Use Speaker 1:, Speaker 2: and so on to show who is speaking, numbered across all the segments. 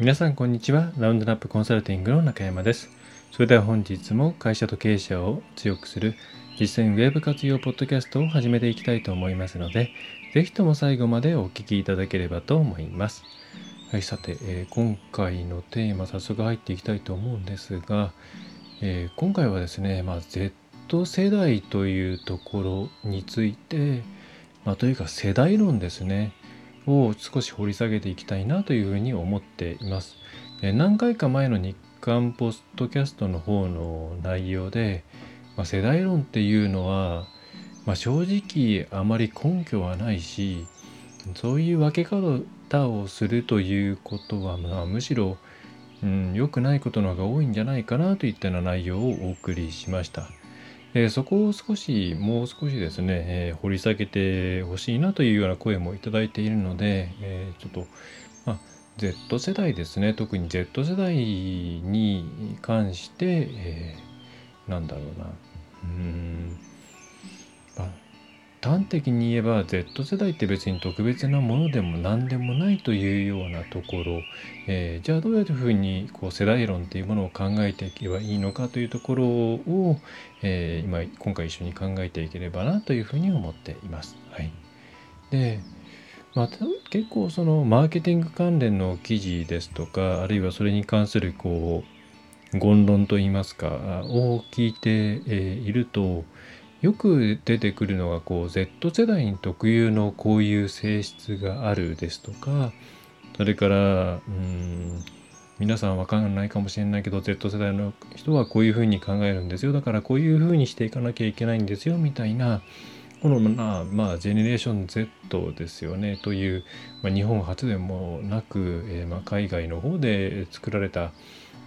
Speaker 1: 皆さんこんにちは。ラウンドナップコンサルティングの中山です。それでは本日も会社と経営者を強くする実践ウェブ活用ポッドキャストを始めていきたいと思いますので、ぜひとも最後までお聞きいただければと思います。はい、さて、えー、今回のテーマ早速入っていきたいと思うんですが、えー、今回はですね、まあ、Z 世代というところについて、まあ、というか世代論ですねを少し掘り下げていきたいなというふうに思っています。え何回か前の日刊ポストキャストの方の内容で、まあ、世代論っていうのは、まあ、正直あまり根拠はないしそういう分け方をするということは、まあ、むしろ良、うん、くないことの方が多いんじゃないかなといったような内容をお送りしました。えー、そこを少しもう少しですね、えー、掘り下げてほしいなというような声もいただいているので、えー、ちょっと、まあ、Z 世代ですね。特に Z 世代に関して、えー、なんだろうな。うん、端的に言えば Z 世代って別に特別なものでも何でもないというようなところ、えー、じゃあどういうふうにこう世代論っていうものを考えていけばいいのかというところを、えー、今今回一緒に考えていければなというふうに思っています。はい、でまあ、結構そのマーケティング関連の記事ですとかあるいはそれに関するこう言論といいますかを聞いているとよく出てくるのがこう Z 世代に特有のこういう性質があるですとかそれからうん皆さんわかんないかもしれないけど Z 世代の人はこういうふうに考えるんですよ。だからこういうふうにしていかなきゃいけないんですよみたいなこのまあ、まあ、ジェネレーション Z ですよね。という、まあ、日本初でもなく、えー、まあ、海外の方で作られた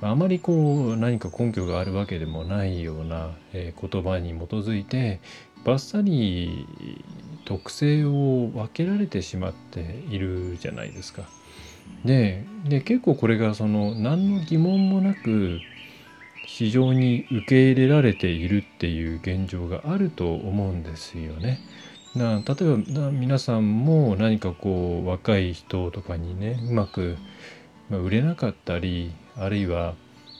Speaker 1: あまりこう何か根拠があるわけでもないような、え、言葉に基づいてバッサリ特性を分けられてしまっているじゃないですか。でで結構これがその何の疑問もなく非常に受け入れられているっていう現状があると思うんですよね。な例えば皆さんも何かこう若い人とかにねうまく、まあ、売れなかったりあるいは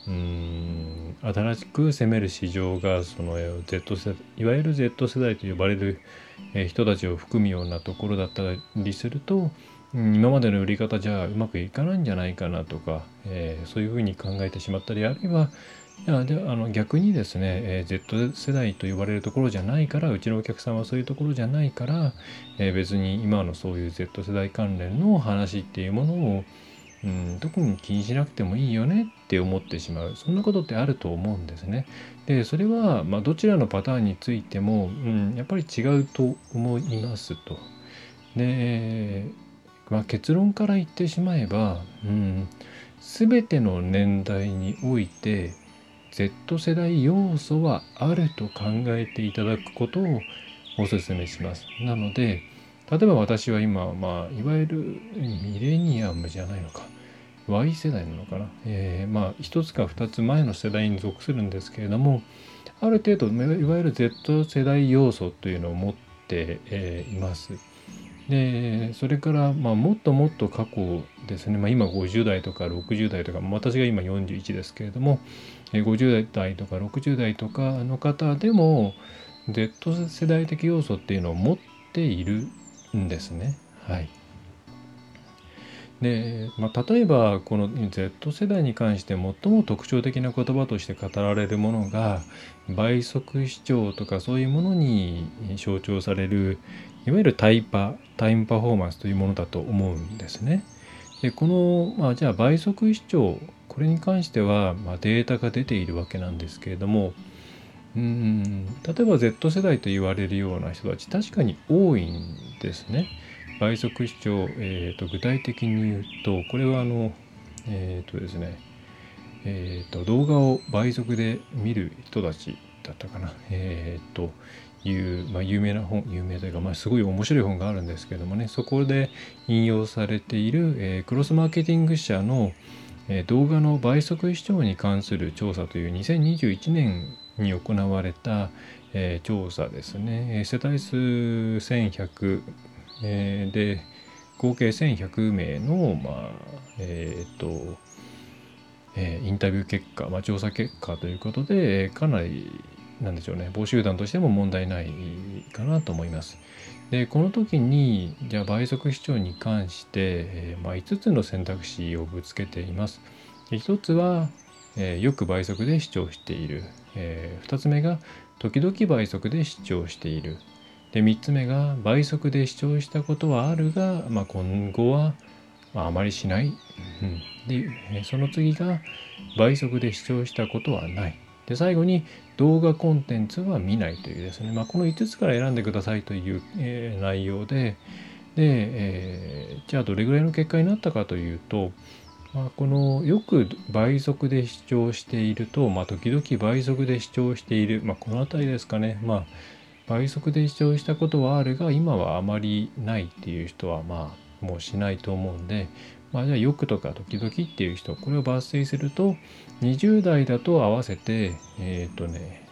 Speaker 1: うん新しく攻める市場がその Z 世代いわゆる Z 世代と呼ばれる人たちを含むようなところだったりすると今までの売り方じゃうまくいかないんじゃないかなとか、えー、そういうふうに考えてしまったりあるいはいやであの逆にですね、えー、Z 世代と呼ばれるところじゃないからうちのお客さんはそういうところじゃないから、えー、別に今のそういう Z 世代関連の話っていうものを、うん、特に気にしなくてもいいよねって思ってしまうそんなことってあると思うんですね。でそれは、まあ、どちらのパターンについても、うん、やっぱり違うと思いますと。で、まあ、結論から言ってしまえば、うん、全ての年代において Z 世代要素はあると考えていただくことをお勧めします。なので、例えば私は今、まあ、いわゆるミレニアムじゃないのか、Y 世代なのかな、えー、まあ、一つか二つ前の世代に属するんですけれども、ある程度、いわゆる Z 世代要素というのを持って、えー、います。でそれから、まあ、もっともっと過去ですね、まあ、今50代とか60代とか私が今41ですけれども50代とか60代とかの方でも Z 世代的要素っていうのを持っているんですね。はい。で、まあ、例えばこの Z 世代に関して最も特徴的な言葉として語られるものが倍速視聴とかそういうものに象徴されるいわゆるタイパタイムパフォーマンスというものだと思うんですね。でこの、まあ、じゃあ倍速視聴これに関しては、まあ、データが出ているわけなんですけれどもうん例えば Z 世代と言われるような人たち確かに多いんですね。倍速視聴、えーと、具体的に言うとこれはあのえっ、ー、とですねえーと、動画を倍速で見る人たちだったかな、えー、という、まあ、有名な本有名というか、まあ、すごい面白い本があるんですけどもね。そこで引用されている、えー、クロスマーケティング社の、えー、動画の倍速視聴に関する調査という2021年に行われた、えー、調査ですね世帯数1100、えー、で合計1100名の、まあえっ、とえインタビュー結果、まあ、調査結果ということでかなりなんでしょうね募集団としても問題ないかなと思います。でこの時にじゃあ倍速視聴に関して、えー、まあ、5つの選択肢をぶつけています。1つは、えー、よく倍速で視聴している、えー、2つ目が時々倍速で視聴している。で3つ目が倍速で視聴したことはあるが、まあ、今後は、あ、あまりしない、うん、でその次が倍速で視聴したことはない。で最後に動画コンテンツは見ないというですね、まあ、この5つから選んでくださいという、えー、内容で。で、えー、じゃあどれぐらいの結果になったかというと、まあ、このよく倍速で視聴していると、まあ、時々倍速で視聴している、まあ、この辺りですかね、まあ、倍速で視聴したことはあるが今はあまりないっていう人はまあもうしないと思うんで、まあ、じゃあよくとか時々っていう人これを抜粋すると20代だと合わせてえっ、ー、とね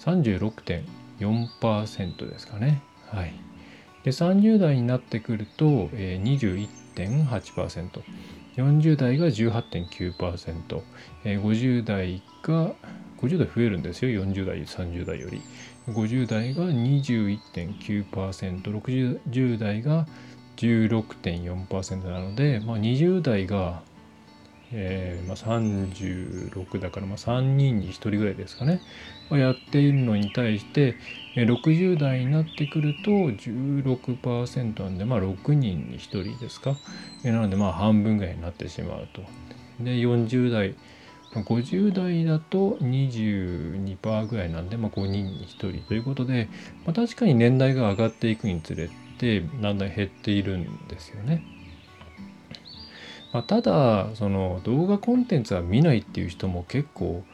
Speaker 1: 36.4%ですかね。はい。で30代になってくると、えー、21.8%。40代が18.9%、えー、50代が50代増えるんですよ。40代30代より。50代が21.9%、60代が16.4%なので、まあ、20代が、えーまあ、36だからまあ3人に1人ぐらいですかね、まあ、やっているのに対して、60代になってくると16%なんで、まあ、6人に1人ですか、なのでまあ半分ぐらいになってしまうと。で40代50代だと22%ぐらいなんで、まあ、5人に1人ということで、まあ、確かに年代が上がっていくにつれてだんだん減っているんですよね。まあ、ただその動画コンテンツは見ないっていう人も結構、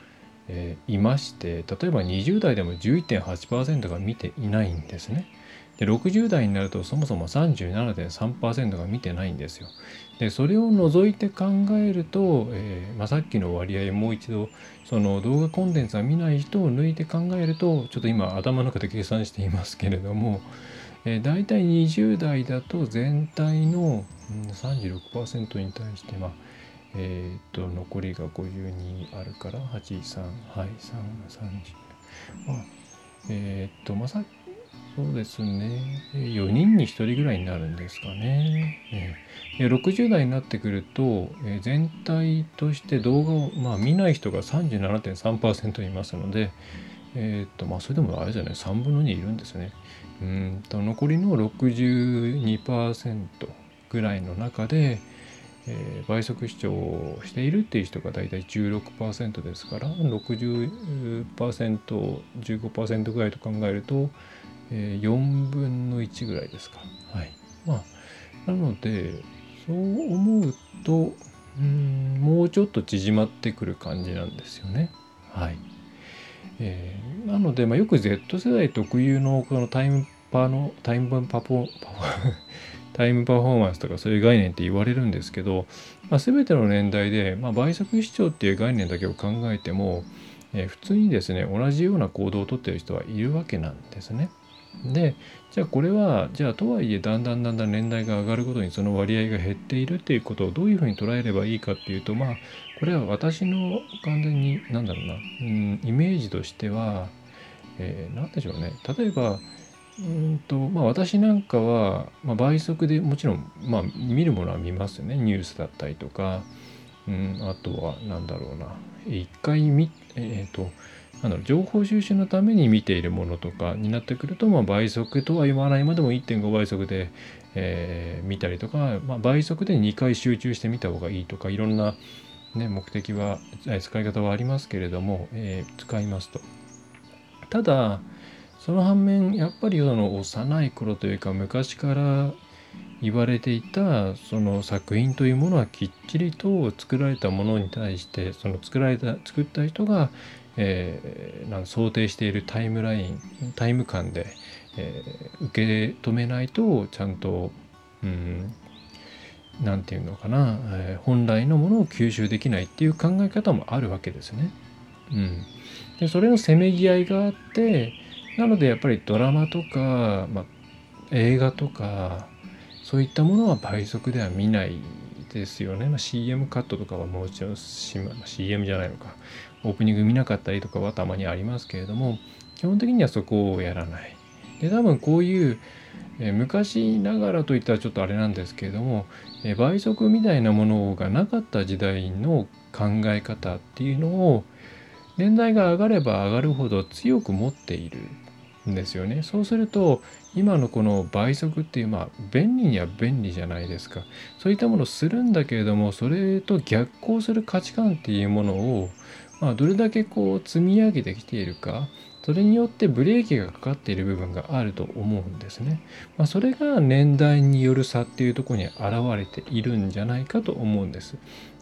Speaker 1: えー、いまして例えば20代でも11.8%が見ていないんですね。で60代になるとそもそも37.3%が見てないんですよ。でそれを除いて考えると、えーまあ、さっきの割合もう一度その動画コンテンツは見ない人を抜いて考えるとちょっと今頭の中で計算していますけれども、えー、大体20代だと全体の、うん、36%に対してまあえっ、と残りが52あるから83はい330まあえっ、とまさそうですね。4人に1人ぐらいになるんですかね。60代になってくると、え全体として動画を、まあ、見ない人が37.3%いますので、えっ、と、まあ、それでもあれじゃない、3分の2いるんですね。うんと、残りの62%ぐらいの中で、えー、倍速視聴をしているっていう人が大体16%ですから60%、15%ぐらいと考えると、えー、4分の1ぐらいですか。はい。まあ、なので、そう思うと、うん、もうちょっと縮まってくる感じなんですよね。はい。えー、なので、まあ、よく Z 世代特有のこのタイムパの、タイムパポ、パタイムパフォーマンスとかそういう概念って言われるんですけど、まあ、全ての年代で、まあ、倍速視聴っていう概念だけを考えても、えー、普通にですね同じような行動をとってる人はいるわけなんですね。でじゃあこれはじゃあとはいえだんだんだんだん年代が上がるごとにその割合が減っているっていうことをどういうふうに捉えればいいかっていうとまあこれは私の完全に何だろうな、うん、イメージとしては、えー、何でしょうね例えばうんとまあ私なんかは、まあ、倍速でもちろん、まあ、見るものは見ますよね。ニュースだったりとか、うん、あとは何だろうな。一回見えっ、ー、となんだろう。情報収集のために見ているものとかになってくると、まあ、倍速とは言わないまでも1.5倍速で、えー、見たりとか、まあ、倍速で2回集中してみた方がいいとかいろんな、ね、目的は使い方はありますけれども、えー、使いますと。ただその反面やっぱりその幼い頃というか昔から言われていたその作品というものはきっちりと作られたものに対してその作られた作った人が、えー、なん想定しているタイムラインタイム感で、えー、受け止めないとちゃんとうん何て言うのかな、えー、本来のものを吸収できないっていう考え方もあるわけですね。うん、でそれのせめぎ合いがあってなのでやっぱりドラマとか、まあ、映画とかそういったものは倍速では見ないですよね。まあ、CM カットとかはもちろん、まあ、CM じゃないのかオープニング見なかったりとかはたまにありますけれども基本的にはそこをやらない。で多分こういうえ昔ながらといったらちょっとあれなんですけれども、え倍速みたいなものがなかった時代の考え方っていうのを年代が上がれば上がるほど強く持っているんですよね。そうすると今のこの倍速っていうまあ便利には便利じゃないですか。そういったものをするんだけれどもそれと逆行する価値観っていうものを、まあ、どれだけこう積み上げてきているかそれによってブレーキがかかっている部分があると思うんですね。まあ、それが年代による差っていうとこに現れているんじゃないかと思うんです。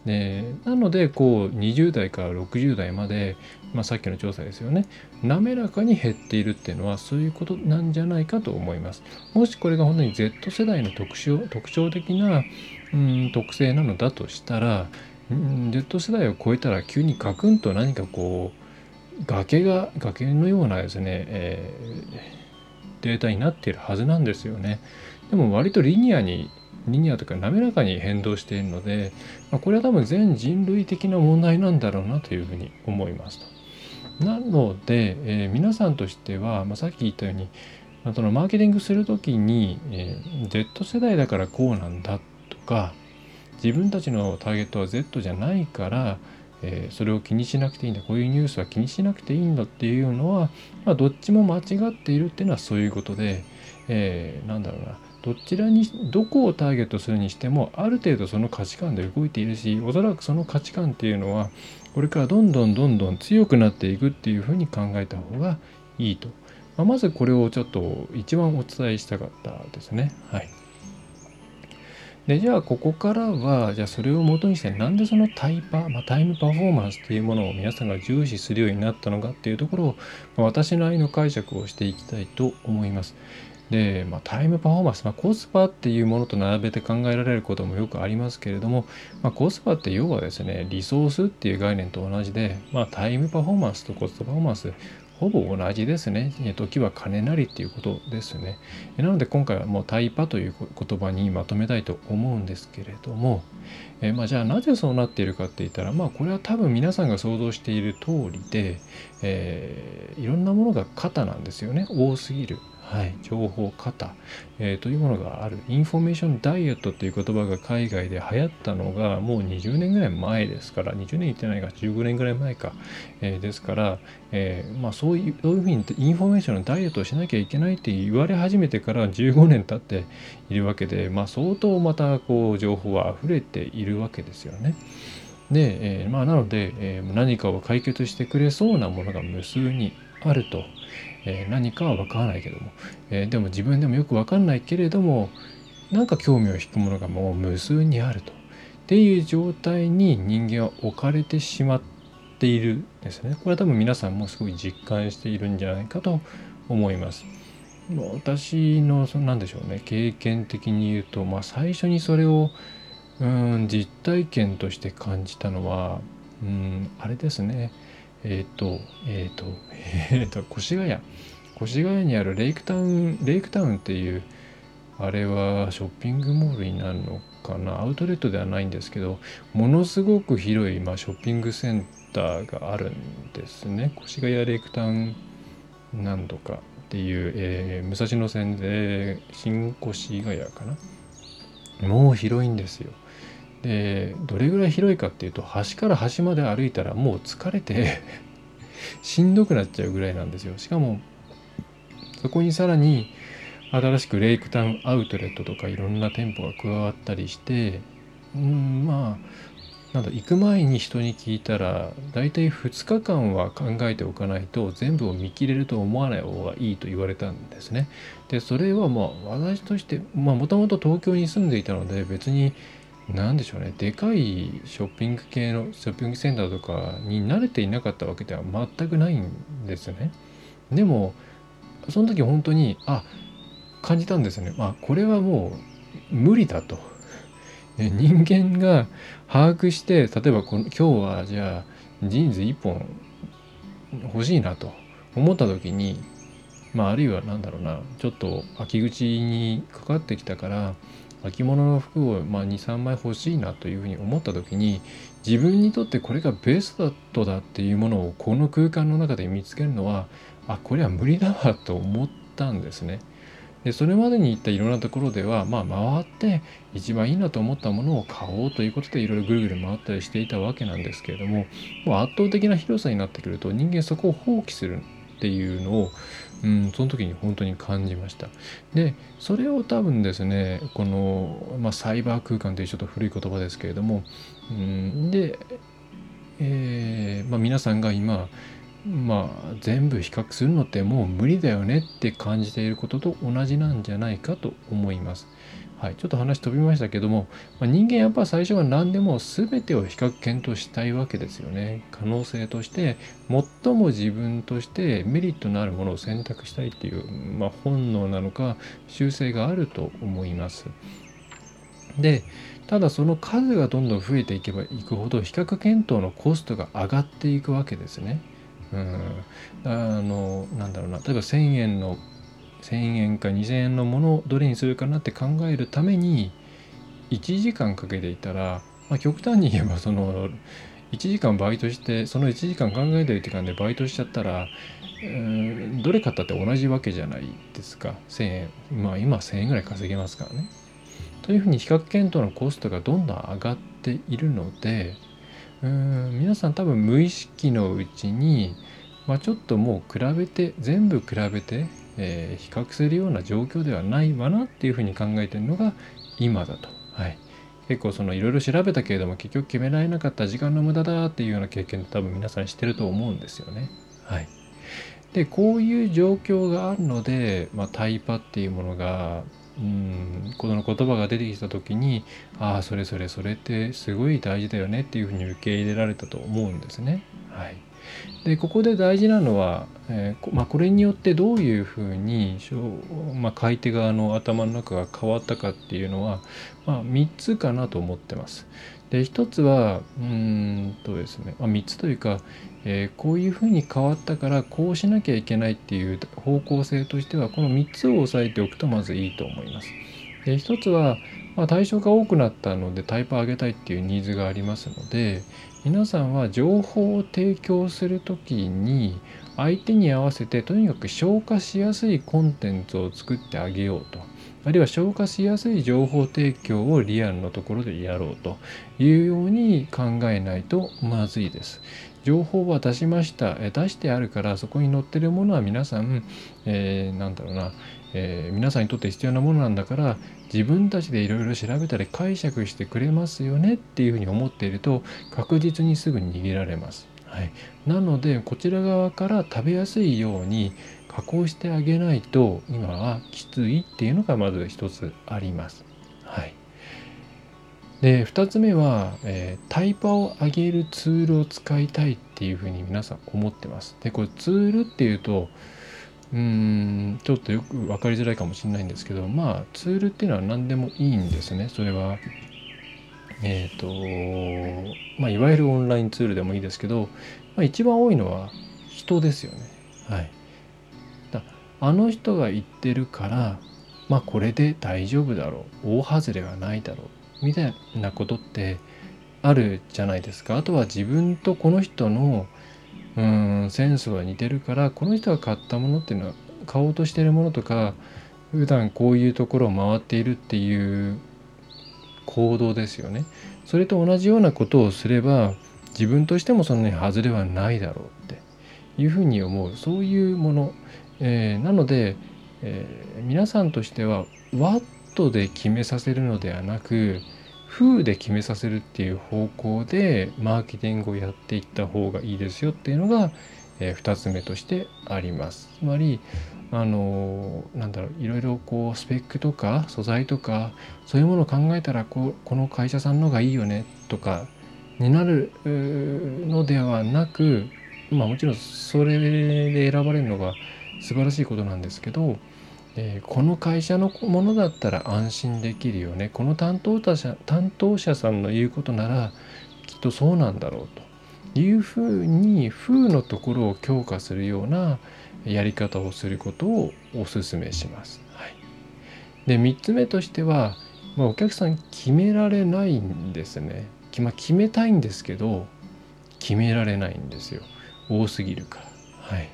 Speaker 1: でなのでこう20代から60代まで、まあ、さっきの調査ですよね滑らかに減っているっていうのはそういうことなんじゃないかと思います。もしこれが本当に Z 世代の特徴特徴的なうん特性なのだとしたら、Z 世代を超えたら急にガクンと何かこう崖が崖のようなですね、えー、データになっているはずなんですよね。でも割とリニアにリニアとか滑らかに変動しているので、まあ、これは多分全人類的な問題なんだろうなというふうに思いますと。なので、えー、皆さんとしては、まあ、さっき言ったように、ま、そのマーケティングする時に、えー、Z 世代だからこうなんだとか自分たちのターゲットは Z じゃないから、えー、それを気にしなくていいんだ。こういうニュースは気にしなくていいんだっていうのは、まあ、どっちも間違っているっていうのはそういうことで、えー、なんだろうな。どちらにどこをターゲットするにしてもある程度その価値観で動いているしおそらくその価値観っていうのはこれからどんどんどんどん強くなっていくっていうふうに考えた方がいいと、まあ、まずこれをちょっと一番お伝えしたかったですね。はい。でじゃあここからはじゃあそれを元にしてなんでそのタイパ、まあ、タイムパフォーマンスっていうものを皆さんが重視するようになったのかっていうところを、まあ、私なりの解釈をしていきたいと思います。で、まあ、タイムパフォーマンス、まあ、コスパっていうものと並べて考えられることもよくありますけれども、まあ、コスパって要はですねリソースっていう概念と同じで、ま、タイムパフォーマンスとコストパフォーマンスほぼ同じですね。時は金なりっていうことですね。なので今回はもうタイパという言葉にまとめたいと思うんですけれども、えまあ、じゃあなぜそうなっているかって言ったら、まあこれは多分皆さんが想像している通りで、えー、いろんなものが過多なんですよね。多すぎる。はい、情報過多、えー、というものがある。インフォメーションダイエットっていう言葉が海外で流行ったのがもう20年ぐらい前ですから、20年言ってないか、15年ぐらい前か。えー、ですから、えー、まあ、そういうそういうふうにインフォメーションのダイエットをしなきゃいけないって言われ始めてから15年経っているわけで、まあ、相当またこう情報は溢れているわけですよね。で、えまあ、なので、え何かを解決してくれそうなものが無数にあると。えー、何かは分からないけども、えー、でも自分でもよく分かんないけれどもなんか興味を引くものがもう無数にあるとっていう状態に人間は置かれてしまっているんですね。これは多分皆さんもすごい実感しているんじゃないかと思います。私の何でしょうね経験的に言うと、まあ、最初にそれをうん実体験として感じたのはうんあれですねえっ、ー、と、えっ、ー、と、えっ、ー、と、越谷。越谷にあるレイクタウン、レイクタウンっていう、あれはショッピングモールになるのかな？アウトレットではないんですけど、ものすごく広い、まあ、ショッピングセンターがあるんですね。越谷レイクタウン何度かっていう、えー、武蔵野線で新越谷かな？もう広いんですよ。でどれぐらい広いかっていうと端から端まで歩いたらもう疲れて しんどくなっちゃうぐらいなんですよしかもそこにさらに新しくレイクタウンアウトレットとかいろんな店舗が加わったりしてうんまあなんだ行く前に人に聞いたら大体2日間は考えておかないと全部を見切れると思わない方がいいと言われたんですね。でそれはまあ私としてまあもともと東京に住んでいたので別に何でしょうねでかいショッピング系のショッピングセンターとかに慣れていなかったわけでは全くないんですね。でもその時本当にあ感じたんですね。まあこれはもう無理だと。人間が把握して例えばこの今日はじゃあジーンズ1本欲しいなと思った時にまああるいは何だろうなちょっと秋口にかかってきたから秋物の服をま23枚欲しいなというふうに思った時に自分にとってこれがベストだっていうものをこの空間の中で見つけるのはあこれは無理だわと思ったんですね。でそれまでに行ったいろんなところでは、まあ、回って一番いいなと思ったものを買おうということでいろいろぐるぐる回ったりしていたわけなんですけれどももう圧倒的な広さになってくると人間そこを放棄するっていうのを、うん、その時に本当に感じました。でそれを多分ですねこの、まあ、サイバー空間というちょっと古い言葉ですけれども、うん、で、えーまあ、皆さんが今まあ全部比較するのってもう無理だよねって感じていることと同じなんじゃないかと思います。はい、ちょっと話飛びましたけども、まあ、人間やっぱ最初は何でも全てを比較検討したいわけですよね。可能性として最も自分としてメリットのあるものを選択したいっていう、まあ、本能なのか習性があると思います。でただその数がどんどん増えていけばいくほど比較検討のコストが上がっていくわけですね。うん、あのなんだろうな例えば1,000円の1,000円か2,000円のものをどれにするかなって考えるために1時間かけていたら、まあ、極端に言えばその1時間バイトしてその1時間考えてる時間でバイトしちゃったら、うん、どれ買ったって同じわけじゃないですか1,000円まあ今1,000円ぐらい稼げますからね。というふうに比較検討のコストがどんどん上がっているのでうん皆さん多分無意識のうちに、まあ、ちょっともう比べて全部比べて、えー、比較するような状況ではないわなっていうふうに考えてるのが今だと。はい、結構そのいろいろ調べたけれども結局決められなかった時間の無駄だっていうような経験って多分皆さんしてると思うんですよね。はい、でこういう状況があるので、まあ、タイパっていうものがうんこの言葉が出てきた時にああそれそれそれってすごい大事だよねっていうふうに受け入れられたと思うんですね。はい、でここで大事なのは、えー、まあ、これによってどういうふうに、まあ、買い手側の頭の中が変わったかっていうのは、まあ、3つかなと思ってます。で1つはうんとですね、まあ、3つというか、えー、こういうふうに変わったからこうしなきゃいけないっていう方向性としてはこの3つを押さえておくとまずいいと思います。で1つは、まあ、対象が多くなったのでタイプ上げたいっていうニーズがありますので皆さんは情報を提供する時に相手に合わせてとにかく消化しやすいコンテンツを作ってあげようと。あるいは消化しやすい情報提供をリアルのところでやろうというように考えないとまずいです。情報は出しました。出してあるからそこに載ってるものは皆さん、えー、なんだろうな、えー、皆さんにとって必要なものなんだから自分たちでいろいろ調べたり解釈してくれますよねっていうふうに思っていると確実にすぐに逃げられます。はい、なのでこちら側から食べやすいように加工してあげないと今はきついっていうのがまず一つあります。はい、で2つ目は、えー、タイパを上げるツールを使いたいっていうふうに皆さん思ってます。でこれツールっていうとうんちょっとよく分かりづらいかもしれないんですけどまあツールっていうのは何でもいいんですね。それはえっ、ー、とまあいわゆるオンラインツールでもいいですけど、まあ、一番多いのは人ですよね。はい。だあの人が言ってるからまあこれで大丈夫だろう大外れはないだろうみたいなことってあるじゃないですかあとは自分とこの人のうんセンスは似てるからこの人が買ったものっていうのは買おうとしてるものとか普段こういうところを回っているっていう行動ですよね。それと同じようなことをすれば自分としてもそんなに外れはないだろうっていうふうに思う。そういうもの。えー、なので、えー、皆さんとしてはワットで決めさせるのではなく風で決めさせるっていう方向でマーケティングをやっていった方がいいですよっていうのが、えー、2つ目としてあります。つまりあのなんだろういろいろこうスペックとか素材とかそういうものを考えたらここの会社さんのがいいよねとかになるのではなくまあもちろんそれで選ばれるのが素晴らしいことなんですけど、えー、この会社のものだったら安心できるよねこの担当者担当者さんの言うことならきっとそうなんだろうというふうに風のところを強化するようなやり方をすることをお勧めします。はい、で3つ目としては、まあ、お客さん決められないんですね。まあ、決めたいんですけど決められないんですよ多すぎるから。はい、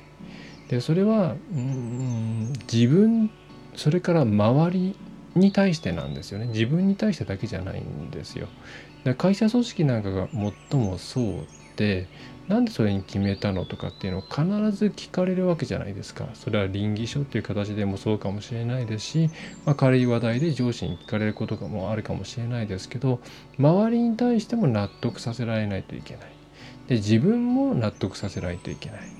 Speaker 1: でそれはうん自分それから周りに対してなんですよね自分に対してだけじゃないんですよ。会社組織なんかが最もそうでなんでそれに決めたのとかっていうのを必ず聞かれるわけじゃないですか。それは倫理書っていう形でもそうかもしれないですし、まあ、軽い話題で上司に聞かれることもあるかもしれないですけど、周りに対しても納得させられないといけない。で、自分も納得させないといけない。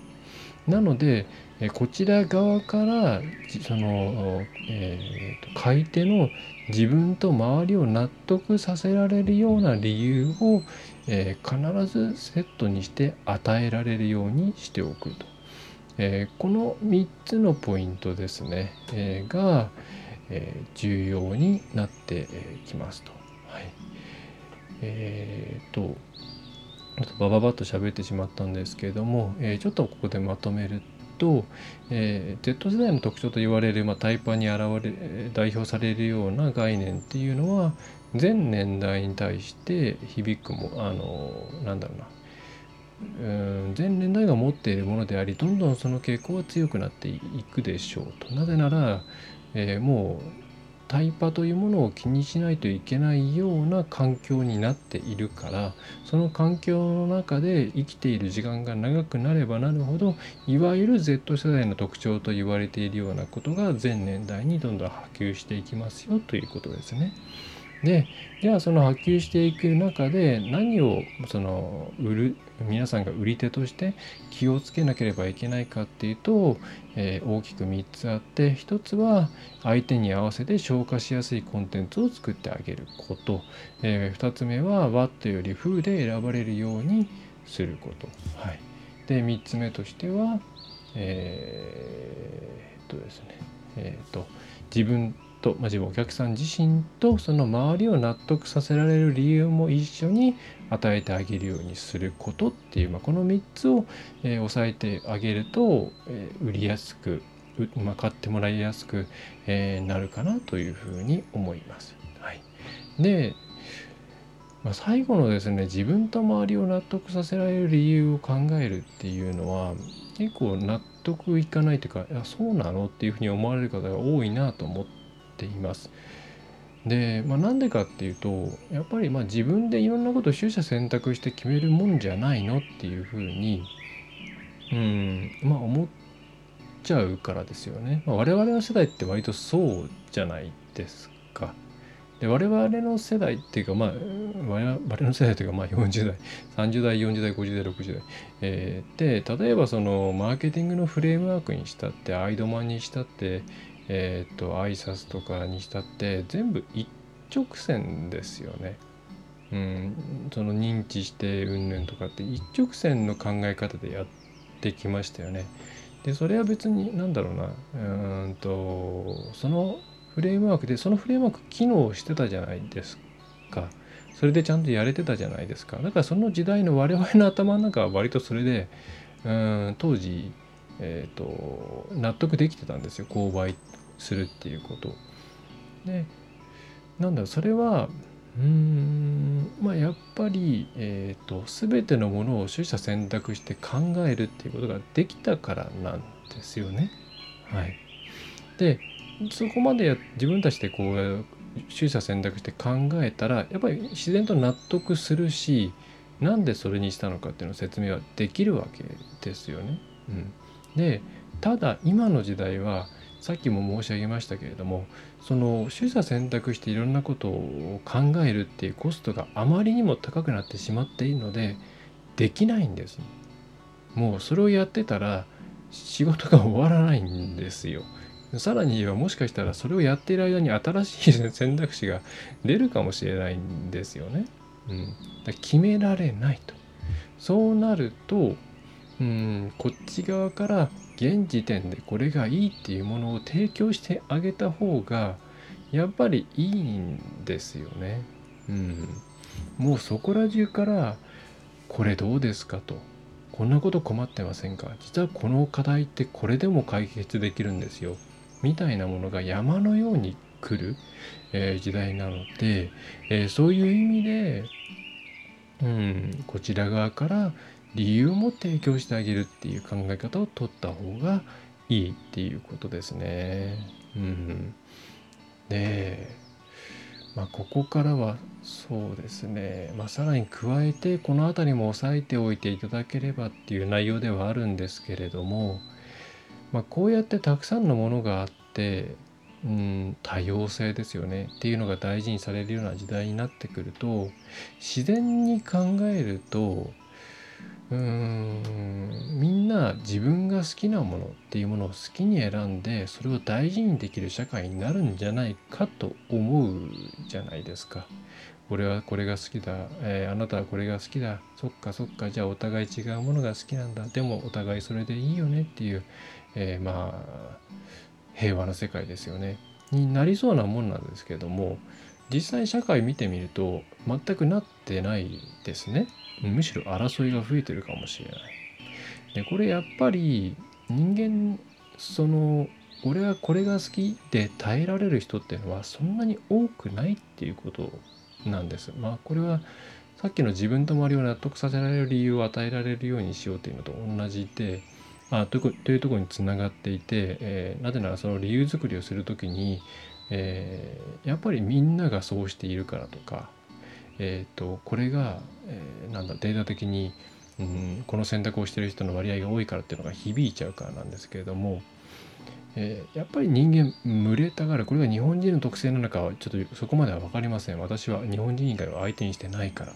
Speaker 1: なので、こちら側からその、えー、と買い手の自分と周りを納得させられるような理由を、えー、必ずセットにして与えられるようにしておくと、えー、この3つのポイントですね、えー、が、え重要になってきますと。はい、えー、とっとバババッと喋ってしまったんですけれども、えちょっとここでまとめると、えー、Z 世代の特徴と言われる、まあ、タイパに現れ代表されるような概念っていうのは全年代に対して響くもあのなんだろうな。うん全年代が持っているものでありどんどんその傾向は強くなっていくでしょうと。なぜなら、えー、もうタイパというものを気にしないといけないような環境になっているからその環境の中で生きている時間が長くなればなるほどいわゆる Z 世代の特徴と言われているようなことが全年代にどんどん波及していきますよということですね。でじゃあその波及していく中で何をその売る皆さんが売り手として気をつけなければいけないかっていうと、えー、大きく3つあって1つは相手に合わせて消化しやすいコンテンツを作ってあげること、えー、2つ目は What より Who で選ばれるようにすること、はい、で3つ目としてはえー、っとですね。えー、っと自分と、まあ、自分お客さん自身とその周りを納得させられる理由も一緒に与えてあげるようにすることっていう、まあ、この3つを、えー、押さえてあげると、えー、売りやすく、まあ、買ってもらいやすく、えー、なるかなというふうに思います。はい、で、まあ、最後のですね自分と周りを納得させられる理由を考えるっていうのは結構納得いかないというかいやそうなのっていうふうに思われる方が多いなと思ってています。で、まあ、なんでかっていうとやっぱりまあ自分でいろんなことを取捨選択して決めるもんじゃないのっていうふうにうんまあ思っちゃうからですよね。まあ、我々の世代って割とそうじゃないですか。で我々の世代っていうかまあ我々の世代というかまあ40代30代40代50代60代、えー、で例えばそのマーケティングのフレームワークにしたってアイドマンにしたってえっ、と挨拶とかにしたって全部一直線ですよね。うん、その認知してうんぬんとかって一直線の考え方でやってきましたよね。でそれは別に何だろうなうんとそのフレームワークでそのフレームワーク機能してたじゃないですか。それでちゃんとやれてたじゃないですか。だからその時代の我々の頭の中は割とそれでうん当時、えーと、納得できてたんですよ購買するっていうこと。でなんだそれはうーんまあやっぱり、えーと、全てのものを取捨選択して考えるっていうことができたからなんですよね。はい、でそこまでや自分たちでこう取捨選択して考えたらやっぱり自然と納得するしなんでそれにしたのかっていうのを説明はできるわけですよね。うん、でただ今の時代はさっきも申し上げましたけれどもその取捨選択していろんなことを考えるっていうコストがあまりにも高くなってしまっているのでできないんです。もうそれをやってたら仕事が終わらないんですよ。さらに言えばもしかしたらそれをやっている間に新しい選択肢が出るかもしれないんですよね。うん、だ決められないと。そうなると、うん、こっち側から現時点でこれがいいっていうものを提供してあげた方がやっぱりいいんですよね。うん、もうそこら中からこれどうですかと。こんなこと困ってませんか。実はこの課題ってこれでも解決できるんですよ。みたいなものが山のように来る、えー、時代なので、えー、そういう意味で、うん、こちら側から理由も提供してあげるっていう考え方を取った方がいいっていうことですね。うん、で、まあ、ここからはそうですね、まあ、さらに加えてこの辺りも押さえておいていただければっていう内容ではあるんですけれども、まあ、こうやってたくさんのものがあってうん、多様性ですよね。っていうのが大事にされるような時代になってくると自然に考えるとうん。みんな自分が好きなものっていうものを好きに選んでそれを大事にできる社会になるんじゃないかと思うじゃないですか。俺はこれが好きだ、えー、あなたはこれが好きだ。そっかそっか。じゃあお互い違うものが好きなんだ。でもお互いそれでいいよねっていう、えー、まあ平和な世界ですよね。になりそうなもんなんですけども実際社会見てみると全くなってないですね。むしろ争いが増えてるかもしれない。でこれやっぱり人間その俺はこれが好きで耐えられる人っていうのはそんなに多くないっていうことなんです。まあこれはさっきの自分と周りを納得させられる理由を与えられるようにしようというのと同じで、まあ、というとこにつながっていて、えー、なぜならその理由作りをする時に、えー、やっぱりみんながそうしているからとかえーと、これが、え、なんだデータ的に、うん、この選択をしてる人の割合が多いからっていうのが響いちゃうからなんですけれども、えー、やっぱり人間群れたがる。これが日本人の特性なのかはちょっとそこまでは分かりません。私は日本人以外は相手にしてないから、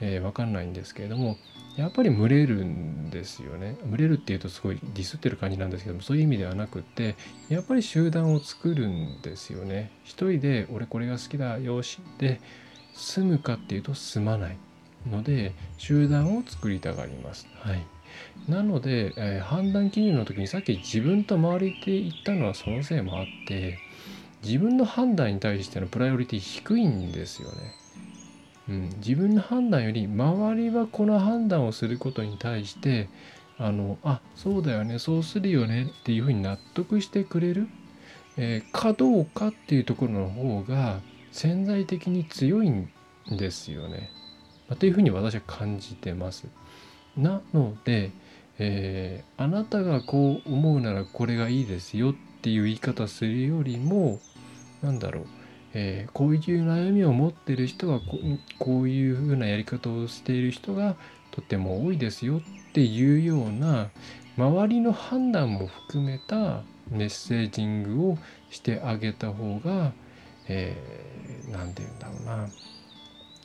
Speaker 1: えー、分かんないんですけれどもやっぱり群れるんですよね。群れるっていうとすごいディスってる感じなんですけどもそういう意味ではなくってやっぱり集団を作るんですよね。一人で俺これが好きだよしで住むかっていうと住まない。ので集団を作りたがります。はい、なので、えー、判断基準の時にさっき自分と周りで言ったのはそのせいもあって自分の判断に対してのプライオリティ低いんですよね。うん、自分の判断より周りはこの判断をすることに対してあのあそうだよねそうするよねっていうふうに納得してくれる、えー、かどうかっていうところの方が潜在的に強いんですよね。ま、というふうに私は感じてます。なので、えー、あなたがこう思うならこれがいいですよっていう言い方するよりも何だろう、えー、こういう悩みを持ってる人はこういうふうなやり方をしている人がとても多いですよっていうような周りの判断も含めたメッセージングをしてあげた方がえー、て言うんだろ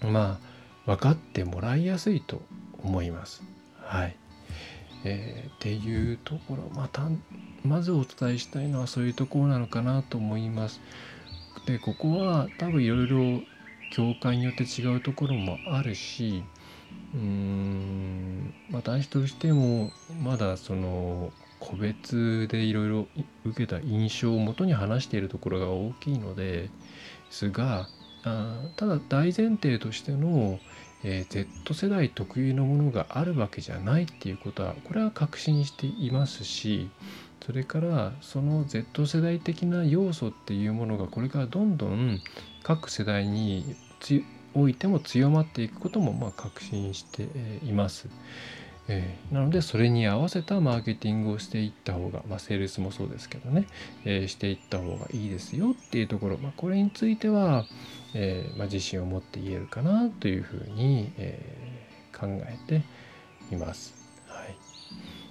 Speaker 1: うなまあ分かってもらいやすいと思います。はい。えー、っていうところまたまずお伝えしたいのはそういうところなのかなと思います。でここは多分いろいろ教会によって違うところもあるしうーん私としてもまだその個別でいろいろ受けた印象をもとに話しているところが大きいのですがあただ大前提としての、えー、Z 世代特有のものがあるわけじゃないっていうことはこれは確信していますしそれからその Z 世代的な要素っていうものがこれからどんどん各世代においても強まっていくこともまあ確信しています。えー、なのでそれに合わせたマーケティングをしていった方が、まあ、セールスもそうですけどね、えー、していった方がいいですよっていうところ、まあ、これについては、えー、まあ、自信を持って言えるかなというふうに、え考えています。はい。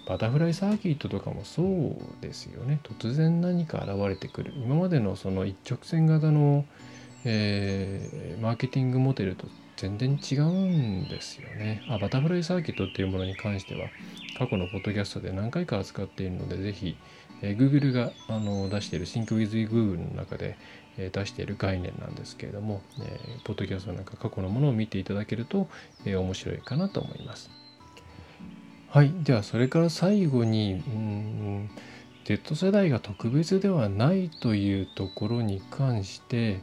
Speaker 1: バタフライサーキットとかもそうですよね。突然何か現れてくる。今までのその一直線型の、えー、マーケティングモデルと全然違うんですよねあバタフライサーキットっていうものに関しては過去のポッドキャストで何回か扱っているのでぜひ、えー、Google があの出している ThinkWithGoogle の中で、えー、出している概念なんですけれども、えー、ポッドキャストなんか過去のものを見ていただけると、え、面白いかなと思います。はい。では、それから最後に、うん、Z 世代が特別ではないというところに関して、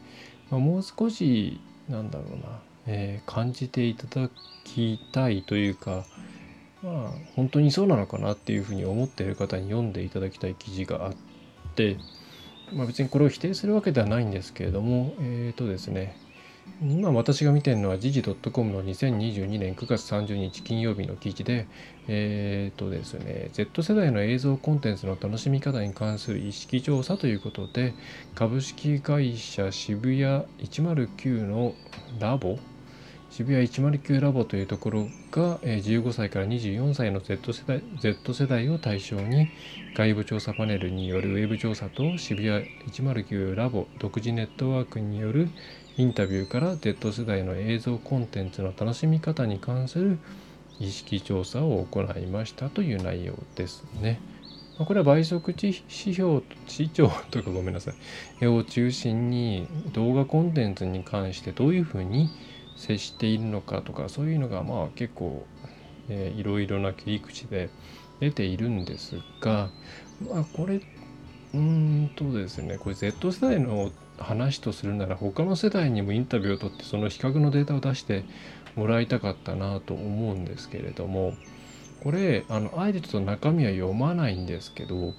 Speaker 1: まあ、もう少し、なんだろうな、えー、感じていただきたいというか、まあ、本当にそうなのかなっていうふうに思っている方に読んでいただきたい記事があって、まあ、別にこれを否定するわけではないんですけれども、えっ、ー、とですね、今私が見てるのは時事 .com の2022年9月30日金曜日の記事で、えっ、ー、とですね、Z 世代の映像コンテンツの楽しみ方に関する意識調査ということで、株式会社渋谷109のラボ渋谷109ラボというところが15歳から24歳の Z 世代 Z 世代を対象に外部調査パネルによるウェブ調査と渋谷109ラボ独自ネットワークによるインタビューから Z 世代の映像コンテンツの楽しみ方に関する意識調査を行いましたという内容ですね。これは倍速指標、視聴とかごめんなさい、を中心に動画コンテンツに関してどういうふうに接しているのかとかそういうのがまあ結構、えー、いろいろな切り口で出ているんですが、まあ、これうんとですねこれ Z 世代の話とするなら他の世代にもインタビューを取ってその比較のデータを出してもらいたかったなと思うんですけれどもこれあのあえてちょっと中身は読まないんですけど、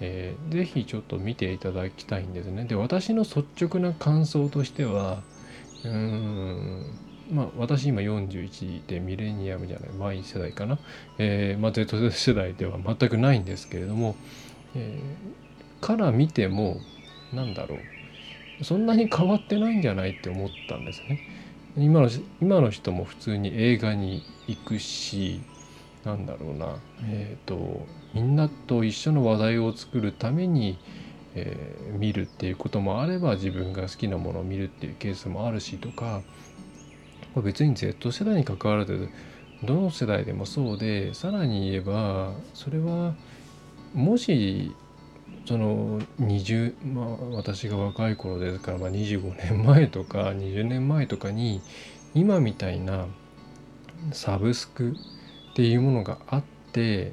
Speaker 1: えー、ぜひちょっと見ていただきたいんですね。で私の率直な感想としてはうん。まあ私今41でミレニアムじゃないマイ世代かな、えーまあ、Z 世代では全くないんですけれども、えー、から見てもなんだろう。そんなに変わってないんじゃないって思ったんですね。今の今の人も普通に映画に行くしなんだろうな。えっ、ー、とみんなと一緒の話題を作るために、えー、見るっていうこともあれば自分が好きなものを見るっていうケースもあるしとか別に Z 世代に関わらずどの世代でもそうでさらに言えばそれはもしその20まあ私が若い頃ですから、まあ、25年前とか20年前とかに今みたいなサブスクっていうものがあって、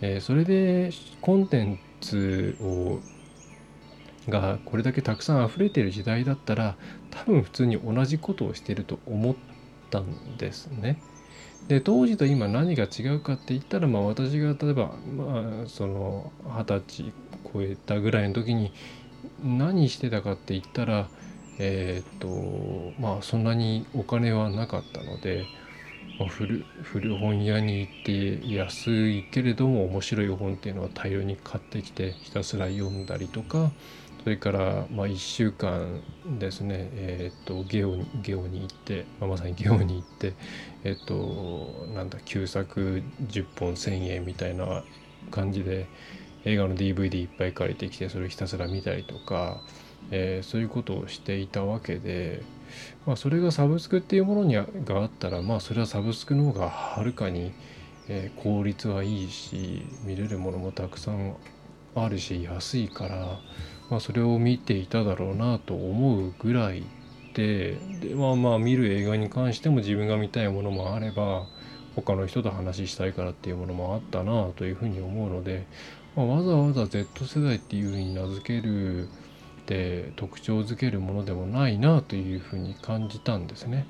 Speaker 1: えー、それでコンテンツをがこれだけたくさん溢れてる時代だったら多分普通に同じことをしてると思ったんですね。で当時と今何が違うかって言ったら、まあ、私が例えば、まあ、その二十歳超えたぐらいの時に何してたかって言ったらえっ、とまあそんなにお金はなかったので、まあ、古古本屋に行って安いけれども面白い本っていうのは大量に買ってきてひたすら読んだりとかそれからまあ1週間ですねえっ、とゲオにゲオに行って、まあ、まさにゲオに行ってえっ、となんだ旧作10本1,000円みたいな感じで映画の DVD いっぱい借りてきてそれをひたすら見たりとか、えー、そういうことをしていたわけで、まあ、それがサブスクっていうものにがあったらまあそれはサブスクの方がはるかに、えー、効率はいいし見れるものもたくさんあるし安いから、まあ、それを見ていただろうなと思うぐらいでで、まあ、まあ見る映画に関しても自分が見たいものもあれば他の人と話したいからっていうものもあったなというふうに思うのでまあ、わざわざ Z 世代っていうふうに名付けるで特徴づけるものでもないなというふうに感じたんですね。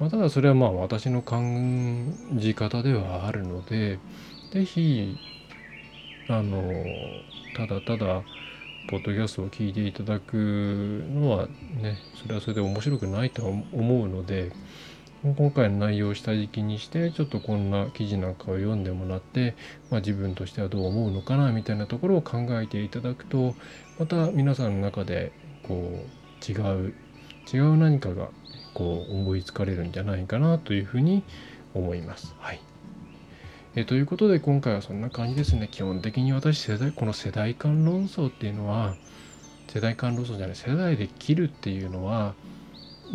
Speaker 1: まあ、ただそれはまあ私の感じ方ではあるので是非あのただただポッドキャストを聞いていただくのはねそれはそれで面白くないとは思うので今回の内容を下敷きにしてちょっとこんな記事なんかを読んでもらって、まあ、自分としてはどう思うのかなみたいなところを考えていただくとまた皆さんの中でこう違う違う何かがこう思いつかれるんじゃないかなというふうに思います。はいえということで今回はそんな感じですね。基本的に私世代、この世代間論争っていうのは、世代間論争じゃない、世代で切るっていうのは、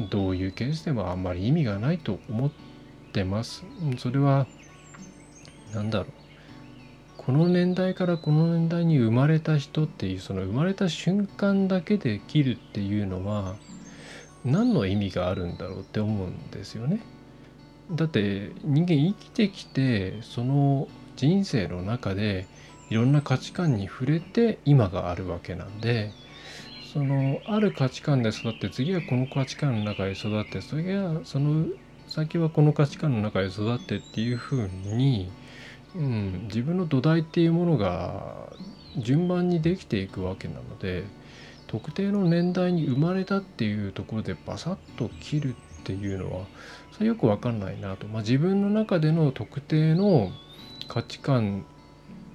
Speaker 1: どういうケースでもあんまり意味がないと思ってます。それは、何だろう。この年代からこの年代に生まれた人っていうその生まれた瞬間だけで切るっていうのは何の意味があるんだろうって思うんですよね。だって人間生きてきてその人生の中でいろんな価値観に触れて今があるわけなんでそのある価値観で育って次はこの価値観の中で育ってそれがその先はこの価値観の中で育ってっていうふうに、うん、自分の土台っていうものが順番にできていくわけなので特定の年代に生まれたっていうところでバサッと切るっていうのはそれよく分かんないなと、まあ、自分の中での特定の価値観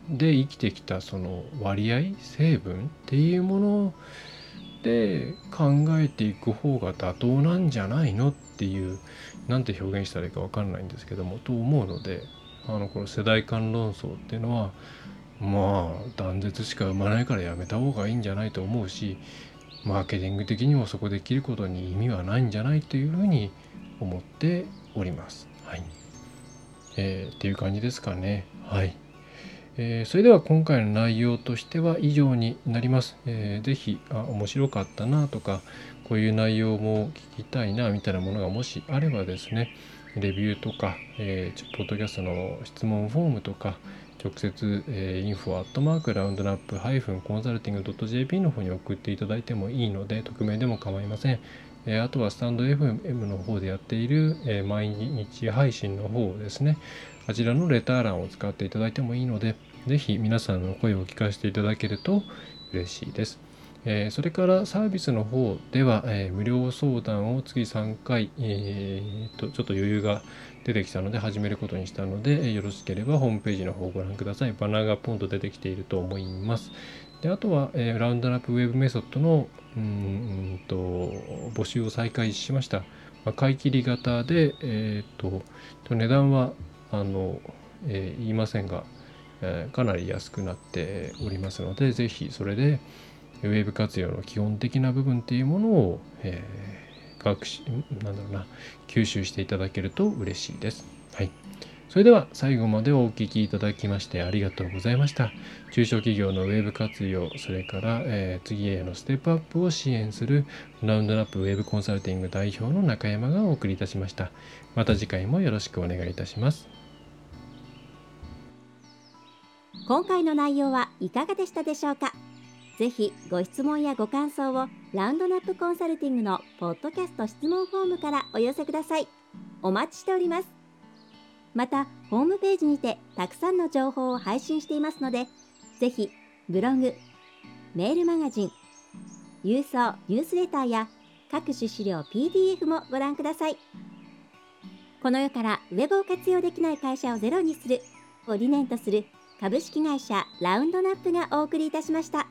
Speaker 1: で生きてきたその割合成分っていうもので考えていく方が妥当なんじゃないのっていうなんて表現したらいいか分かんないんですけどもと思うのであのこの世代間論争っていうのはまあ断絶しか生まないからやめた方がいいんじゃないと思うしマーケティング的にもそこで切ることに意味はないんじゃないというふうに思っております。はい。えー、っていう感じですかね。はい。えー、それでは今回の内容としては以上になります。えー、ぜひあ面白かったなとかこういう内容も聞きたいなみたいなものがもしあればですねレビューとか、えー、ポッドキャストの質問フォームとか直接、えー、info アットマークラウンドナップハイフンコンサルティング .jp の方に送っていただいてもいいので匿名でも構いません。えあとはスタンド FM の方でやっている、え毎日配信の方ですね。あちらのレター欄を使っていただいてもいいので、ぜひ皆さんの声を聞かせていただけると嬉しいです。えそれからサービスの方では、え無料相談を月3回、えー、とちょっと余裕が出てきたので始めることにしたので、よろしければホームページの方をご覧ください。バナーがポンと出てきていると思います。であとは、えー、ラウンドナップウェブメソッドのうんと募集を再開しました。まあ、買い切り型で、えー、と値段はあの、えー、言いませんが、えー、かなり安くなっておりますので、ぜひそれでウェブ活用の基本的な部分っていうものを、えー、学習、なんだろうな、吸収していただけると嬉しいです。はい。それでは最後までお聴きいただきましてありがとうございました。中小企業のウェブ活用、それから、えー、次へのステップアップを支援するラウンドナップウェブコンサルティング代表の中山がお送りいたしました。また次回もよろしくお願いいたします。
Speaker 2: 今回の内容はいかがでしたでしょうか？ぜひご質問やご感想をラウンドナップコンサルティングのポッドキャスト質問フォームからお寄せください。お待ちしております。またホームページにてたくさんの情報を配信していますのでぜひブログメールマガジン郵送ニュースレターや各種資料 PDF もご覧くださいこの世からウェブを活用できない会社をゼロにするを理念とする株式会社ラウンドナップがお送りいたしました。